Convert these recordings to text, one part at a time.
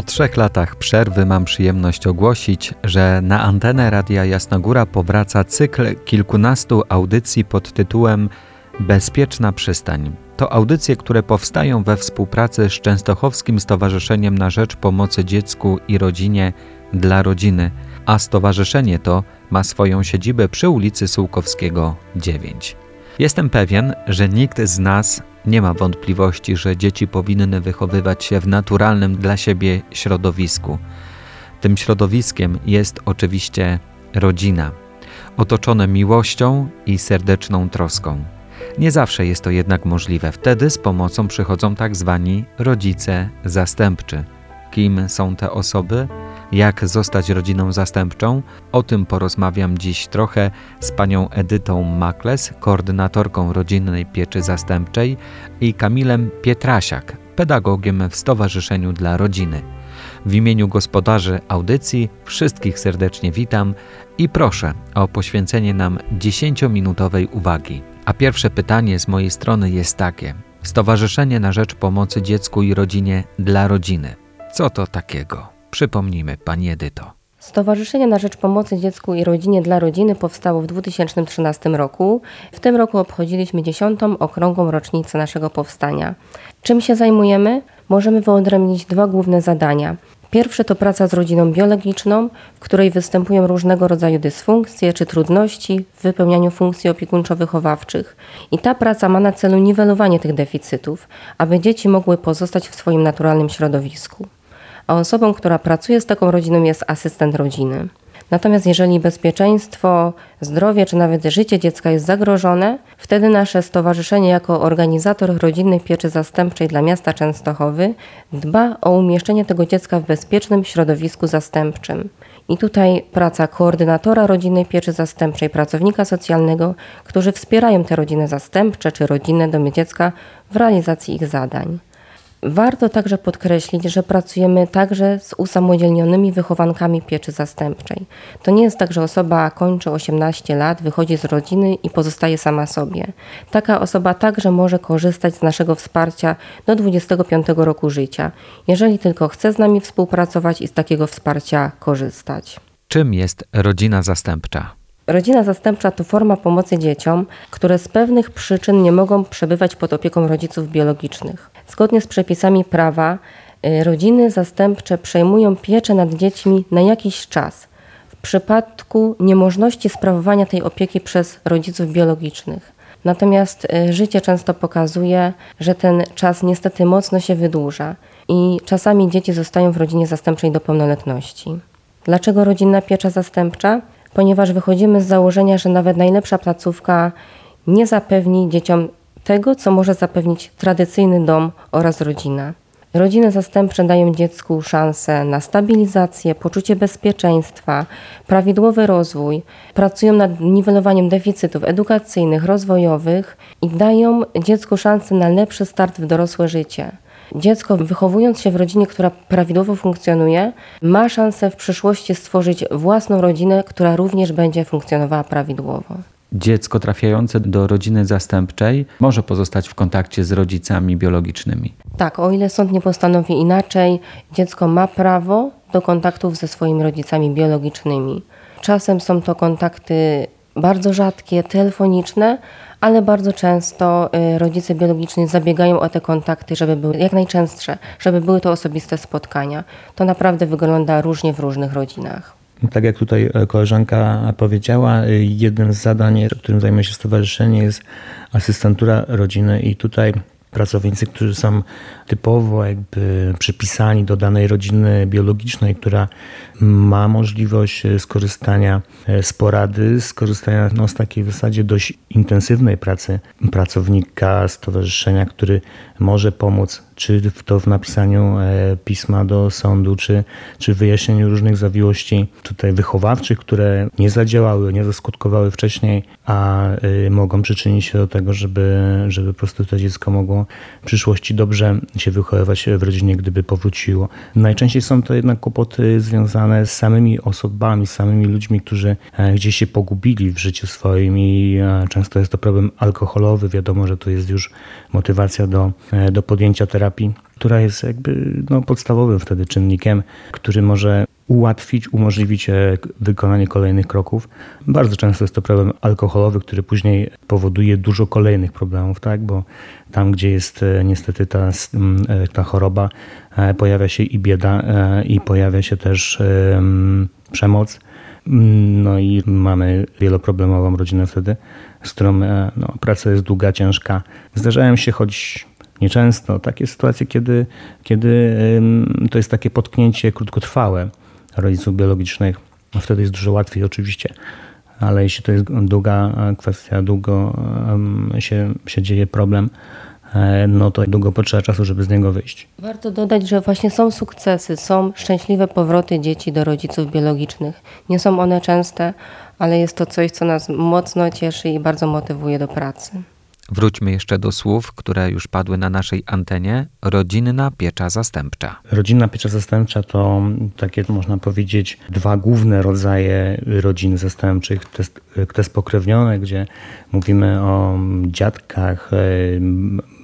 Po trzech latach przerwy mam przyjemność ogłosić, że na antenę Radia Jasnogóra powraca cykl kilkunastu audycji pod tytułem Bezpieczna Przystań. To audycje, które powstają we współpracy z Częstochowskim Stowarzyszeniem na Rzecz Pomocy Dziecku i Rodzinie dla Rodziny, a stowarzyszenie to ma swoją siedzibę przy ulicy Sułkowskiego 9. Jestem pewien, że nikt z nas nie ma wątpliwości, że dzieci powinny wychowywać się w naturalnym dla siebie środowisku. Tym środowiskiem jest oczywiście rodzina, otoczone miłością i serdeczną troską. Nie zawsze jest to jednak możliwe. Wtedy z pomocą przychodzą tak zwani rodzice zastępczy. Kim są te osoby? Jak zostać rodziną zastępczą? O tym porozmawiam dziś trochę z panią Edytą Makles, koordynatorką rodzinnej pieczy zastępczej i Kamilem Pietrasiak, pedagogiem w Stowarzyszeniu dla Rodziny. W imieniu gospodarzy audycji wszystkich serdecznie witam i proszę o poświęcenie nam 10-minutowej uwagi. A pierwsze pytanie z mojej strony jest takie: Stowarzyszenie na Rzecz Pomocy Dziecku i Rodzinie dla Rodziny. Co to takiego? Przypomnijmy, Pani Edyto. Stowarzyszenie na Rzecz Pomocy Dziecku i Rodzinie dla Rodziny powstało w 2013 roku. W tym roku obchodziliśmy dziesiątą okrągłą rocznicę naszego powstania. Czym się zajmujemy? Możemy wyodrębnić dwa główne zadania. Pierwsze to praca z rodziną biologiczną, w której występują różnego rodzaju dysfunkcje czy trudności w wypełnianiu funkcji opiekuńczo-wychowawczych. I ta praca ma na celu niwelowanie tych deficytów, aby dzieci mogły pozostać w swoim naturalnym środowisku a osobą, która pracuje z taką rodziną jest asystent rodziny. Natomiast jeżeli bezpieczeństwo, zdrowie czy nawet życie dziecka jest zagrożone, wtedy nasze stowarzyszenie jako organizator rodzinnej pieczy zastępczej dla miasta Częstochowy dba o umieszczenie tego dziecka w bezpiecznym środowisku zastępczym. I tutaj praca koordynatora rodzinnej pieczy zastępczej, pracownika socjalnego, którzy wspierają te rodziny zastępcze czy rodzinne domy dziecka w realizacji ich zadań. Warto także podkreślić, że pracujemy także z usamodzielnionymi wychowankami pieczy zastępczej. To nie jest tak, że osoba kończy 18 lat, wychodzi z rodziny i pozostaje sama sobie. Taka osoba także może korzystać z naszego wsparcia do 25 roku życia, jeżeli tylko chce z nami współpracować i z takiego wsparcia korzystać. Czym jest rodzina zastępcza? Rodzina zastępcza to forma pomocy dzieciom, które z pewnych przyczyn nie mogą przebywać pod opieką rodziców biologicznych. Zgodnie z przepisami prawa, y, rodziny zastępcze przejmują pieczę nad dziećmi na jakiś czas w przypadku niemożności sprawowania tej opieki przez rodziców biologicznych. Natomiast y, życie często pokazuje, że ten czas niestety mocno się wydłuża i czasami dzieci zostają w rodzinie zastępczej do pełnoletności. Dlaczego rodzinna piecza zastępcza? Ponieważ wychodzimy z założenia, że nawet najlepsza placówka nie zapewni dzieciom tego, co może zapewnić tradycyjny dom oraz rodzina. Rodziny zastępcze dają dziecku szansę na stabilizację, poczucie bezpieczeństwa, prawidłowy rozwój, pracują nad niwelowaniem deficytów edukacyjnych, rozwojowych i dają dziecku szansę na lepszy start w dorosłe życie. Dziecko, wychowując się w rodzinie, która prawidłowo funkcjonuje, ma szansę w przyszłości stworzyć własną rodzinę, która również będzie funkcjonowała prawidłowo dziecko trafiające do rodziny zastępczej może pozostać w kontakcie z rodzicami biologicznymi. Tak, o ile sąd nie postanowi inaczej, dziecko ma prawo do kontaktów ze swoimi rodzicami biologicznymi. Czasem są to kontakty bardzo rzadkie, telefoniczne, ale bardzo często y, rodzice biologiczni zabiegają o te kontakty, żeby były jak najczęstsze, żeby były to osobiste spotkania. To naprawdę wygląda różnie w różnych rodzinach. Tak jak tutaj e, koleżanka powiedziała, e, jednym z zadań, którym zajmuje się stowarzyszenie jest asystentura rodziny i tutaj pracownicy, którzy są typowo jakby przypisani do danej rodziny biologicznej, która ma możliwość e, skorzystania z porady, skorzystania no, z takiej w zasadzie dość intensywnej pracy pracownika stowarzyszenia, który może pomóc czy to w napisaniu e, pisma do sądu, czy, czy wyjaśnieniu różnych zawiłości tutaj wychowawczych, które nie zadziałały, nie zaskutkowały wcześniej, a e, mogą przyczynić się do tego, żeby, żeby po prostu to dziecko mogło w przyszłości dobrze się wychowywać w rodzinie, gdyby powróciło. Najczęściej są to jednak kłopoty związane z samymi osobami, z samymi ludźmi, którzy e, gdzieś się pogubili w życiu swoim i często jest to problem alkoholowy. Wiadomo, że to jest już motywacja do, do podjęcia terapii, która jest jakby no, podstawowym wtedy czynnikiem, który może ułatwić, umożliwić e, wykonanie kolejnych kroków. Bardzo często jest to problem alkoholowy, który później powoduje dużo kolejnych problemów, tak? bo tam, gdzie jest e, niestety ta, e, ta choroba, pojawia się i bieda, i pojawia się też przemoc. No i mamy wieloproblemową rodzinę wtedy, z którą no, praca jest długa, ciężka. Zdarzają się, choć nieczęsto, takie sytuacje, kiedy, kiedy to jest takie potknięcie krótkotrwałe rodziców biologicznych. Wtedy jest dużo łatwiej oczywiście, ale jeśli to jest długa kwestia, długo się, się dzieje problem, e, no to długo potrzeba czasu, żeby z niego wyjść. Warto dodać, że właśnie są sukcesy, są szczęśliwe powroty dzieci do rodziców biologicznych. Nie są one częste, ale jest to coś, co nas mocno cieszy i bardzo motywuje do pracy. Wróćmy jeszcze do słów, które już padły na naszej antenie. Rodzinna piecza zastępcza. Rodzinna piecza zastępcza to takie, można powiedzieć, dwa główne rodzaje rodzin zastępczych. To jest, to jest pokrewnione, gdzie mówimy o dziadkach, e,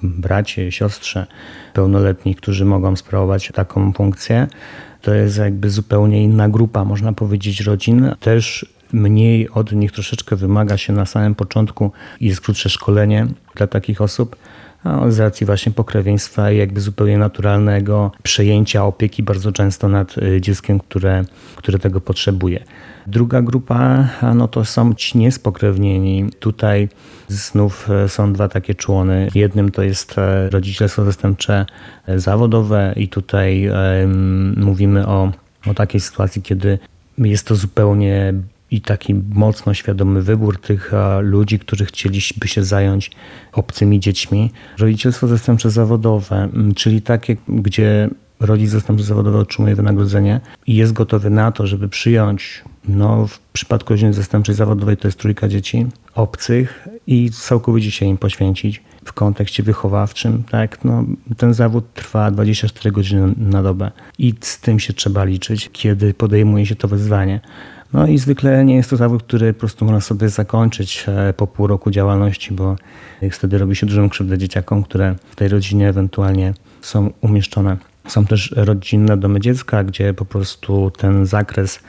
bracie, siostrze pełnoletnich, którzy mogą sprawować taką funkcję. To jest jakby zupełnie inna grupa, można powiedzieć, rodzin. Też mniej od nich troszeczkę wymaga się na samym początku i jest krótsze szkolenie dla takich osób. No, z racji właśnie pokrewieństwa i jakby zupełnie naturalnego przejęcia opieki bardzo często nad y, dzieckiem, które, które tego potrzebuje. Druga grupa no to są ci niespokrewnieni. Tutaj znów e, są dwa takie człony. Jednym to jest e, rodzicielstwo zastępcze zawodowe i tutaj mówimy o, o takiej sytuacji, kiedy jest to zupełnie i taki mocno świadomy wybór tych ludzi, którzy chcieliby się zająć obcymi dziećmi. Rodzicielstwo zastępcze zawodowe, czyli takie, gdzie rodzic zastępczy zawodowy otrzymuje wynagrodzenie i jest gotowy na to, żeby przyjąć, no w przypadku rodziny zastępczej zawodowej to jest trójka dzieci obcych i całkowicie się im poświęcić w kontekście wychowawczym. Tak, no, ten zawód trwa 24 godziny na dobę i z tym się trzeba liczyć, kiedy podejmuje się to wyzwanie. No i zwykle nie jest to zawód, który po prostu można sobie zakończyć e, po pół roku działalności, bo wtedy robi się dużą krzywdę dzieciakom, które w tej rodzinie ewentualnie są umieszczone. Są też rodzinne domy dziecka, gdzie po prostu ten zakres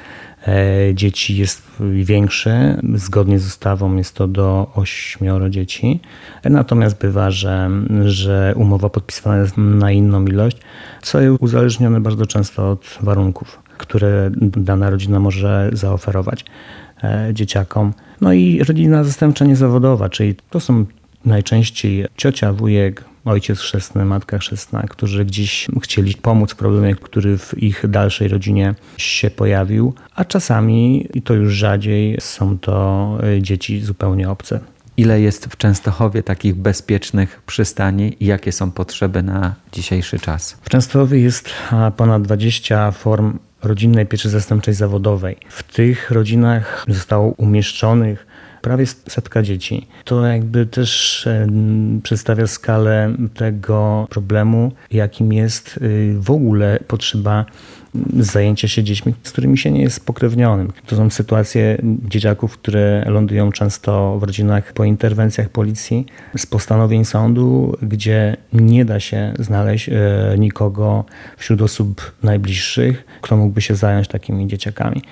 e, dzieci jest większy. Zgodnie z ustawą jest to do ośmioro dzieci. Natomiast bywa, że, że umowa podpisywana jest na inną ilość, co jest uzależnione bardzo często od warunków które dana rodzina może zaoferować e, dzieciakom. No i rodzina zastępcza niezawodowa, czyli to są najczęściej ciocia, wujek, ojciec chrzestny, matka chrzestna, którzy gdzieś chcieli pomóc w problemie, który w ich dalszej rodzinie się pojawił, a czasami, i to już rzadziej, są to e, dzieci zupełnie obce. Ile jest w Częstochowie takich bezpiecznych przystani i jakie są potrzeby na dzisiejszy czas? W Częstochowie jest ponad 20 form rodzinnej pieczy zastępczej zawodowej. W tych rodzinach zostało umieszczonych prawie setka dzieci. To jakby też przedstawia skalę tego problemu, jakim jest y, w ogóle potrzeba zajęcia się dziećmi, z którymi się nie jest spokrewnionym. To są sytuacje dzieciaków, które lądują często w rodzinach po interwencjach policji z postanowień sądu, gdzie nie da się znaleźć e, nikogo wśród osób najbliższych, kto mógłby się zająć takimi dzieciakami.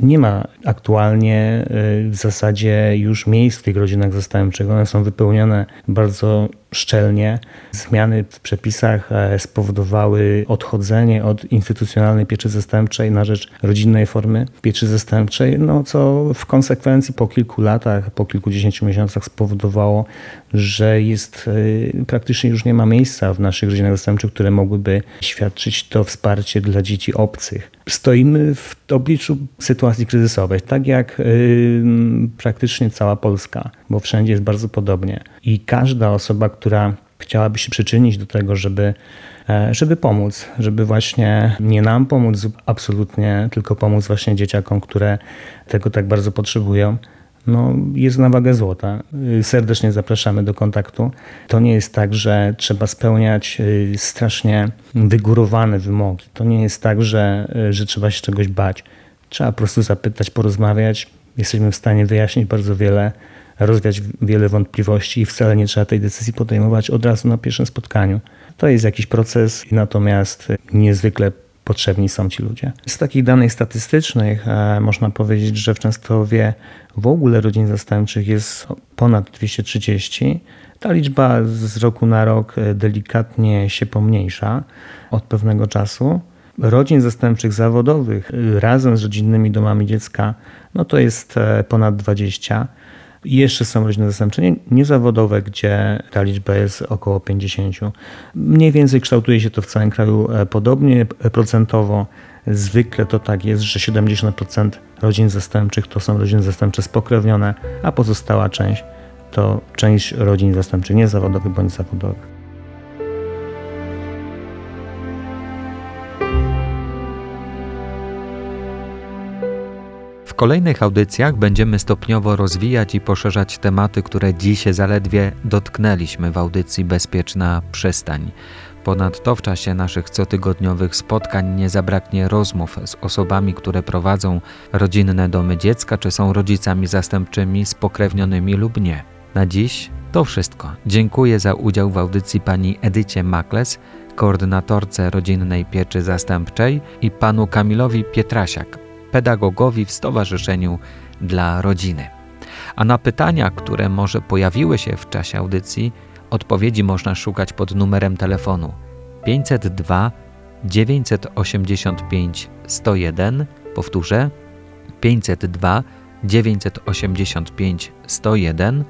Nie ma aktualnie e, w zasadzie już miejsc w tych rodzinach zastępczych. One są wypełnione bardzo szczelnie. Zmiany w przepisach e, spowodowały odchodzenie od instytucjonalnej pieczy zastępczej na rzecz rodzinnej formy pieczy zastępczej, no co w konsekwencji po kilku latach, po kilkudziesięciu miesiącach spowodowało, że jest e, praktycznie już nie ma miejsca w naszych rodzinach zastępczych, które mogłyby świadczyć to wsparcie dla dzieci obcych. Stoimy w obliczu sytuacji kryzysowej, tak jak yy, praktycznie cała Polska, bo wszędzie jest bardzo podobnie. I każda osoba, która chciałaby się przyczynić do tego, żeby, e, żeby pomóc, żeby właśnie nie nam pomóc absolutnie, tylko pomóc właśnie dzieciakom, które tego tak bardzo potrzebują, no, jest na wagę złota. Y, serdecznie zapraszamy do kontaktu. To nie jest tak, że trzeba spełniać y, strasznie wygórowane wymogi. To nie jest tak, że, y, że trzeba się czegoś bać. Trzeba po prostu zapytać, porozmawiać. Jesteśmy w stanie wyjaśnić bardzo wiele rozwiać wiele wątpliwości i wcale nie trzeba tej decyzji podejmować od razu na pierwszym spotkaniu. To jest jakiś proces, natomiast niezwykle potrzebni są ci ludzie. Z takich danych statystycznych e, można powiedzieć, że w Częstochowie w ogóle rodzin zastępczych jest ponad 230. Ta liczba z roku na rok e, delikatnie się pomniejsza od pewnego czasu. Rodzin zastępczych zawodowych e, razem z rodzinnymi domami dziecka no to jest ponad 20. I jeszcze są rodziny zastępcze niezawodowe, gdzie ta liczba jest około 50. Mniej więcej kształtuje się to w całym kraju e, podobnie procentowo. Zwykle to tak jest, że 70% rodzin zastępczych to są rodziny zastępcze spokrewnione, a pozostała część to część rodzin zastępczych niezawodowych bądź zawodowych. Kolejnych audycjach będziemy stopniowo rozwijać i poszerzać tematy, które dziś zaledwie dotknęliśmy w audycji Bezpieczna Przystań. Ponadto w czasie naszych cotygodniowych spotkań nie zabraknie rozmów z osobami, które prowadzą rodzinne domy dziecka czy są rodzicami zastępczymi spokrewnionymi lub nie. Na dziś to wszystko. Dziękuję za udział w audycji pani Edycie Makles, koordynatorce rodzinnej pieczy zastępczej i panu Kamilowi Pietrasiak, pedagogowi w Stowarzyszeniu dla Rodziny. A na pytania, które może pojawiły się w czasie audycji, odpowiedzi można szukać pod numerem telefonu 502 985 101. Powtórzę 502 985 101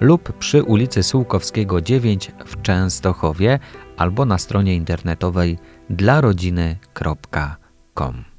lub przy ulicy Sułkowskiego 9 w Częstochowie albo na stronie internetowej dlarodziny.com.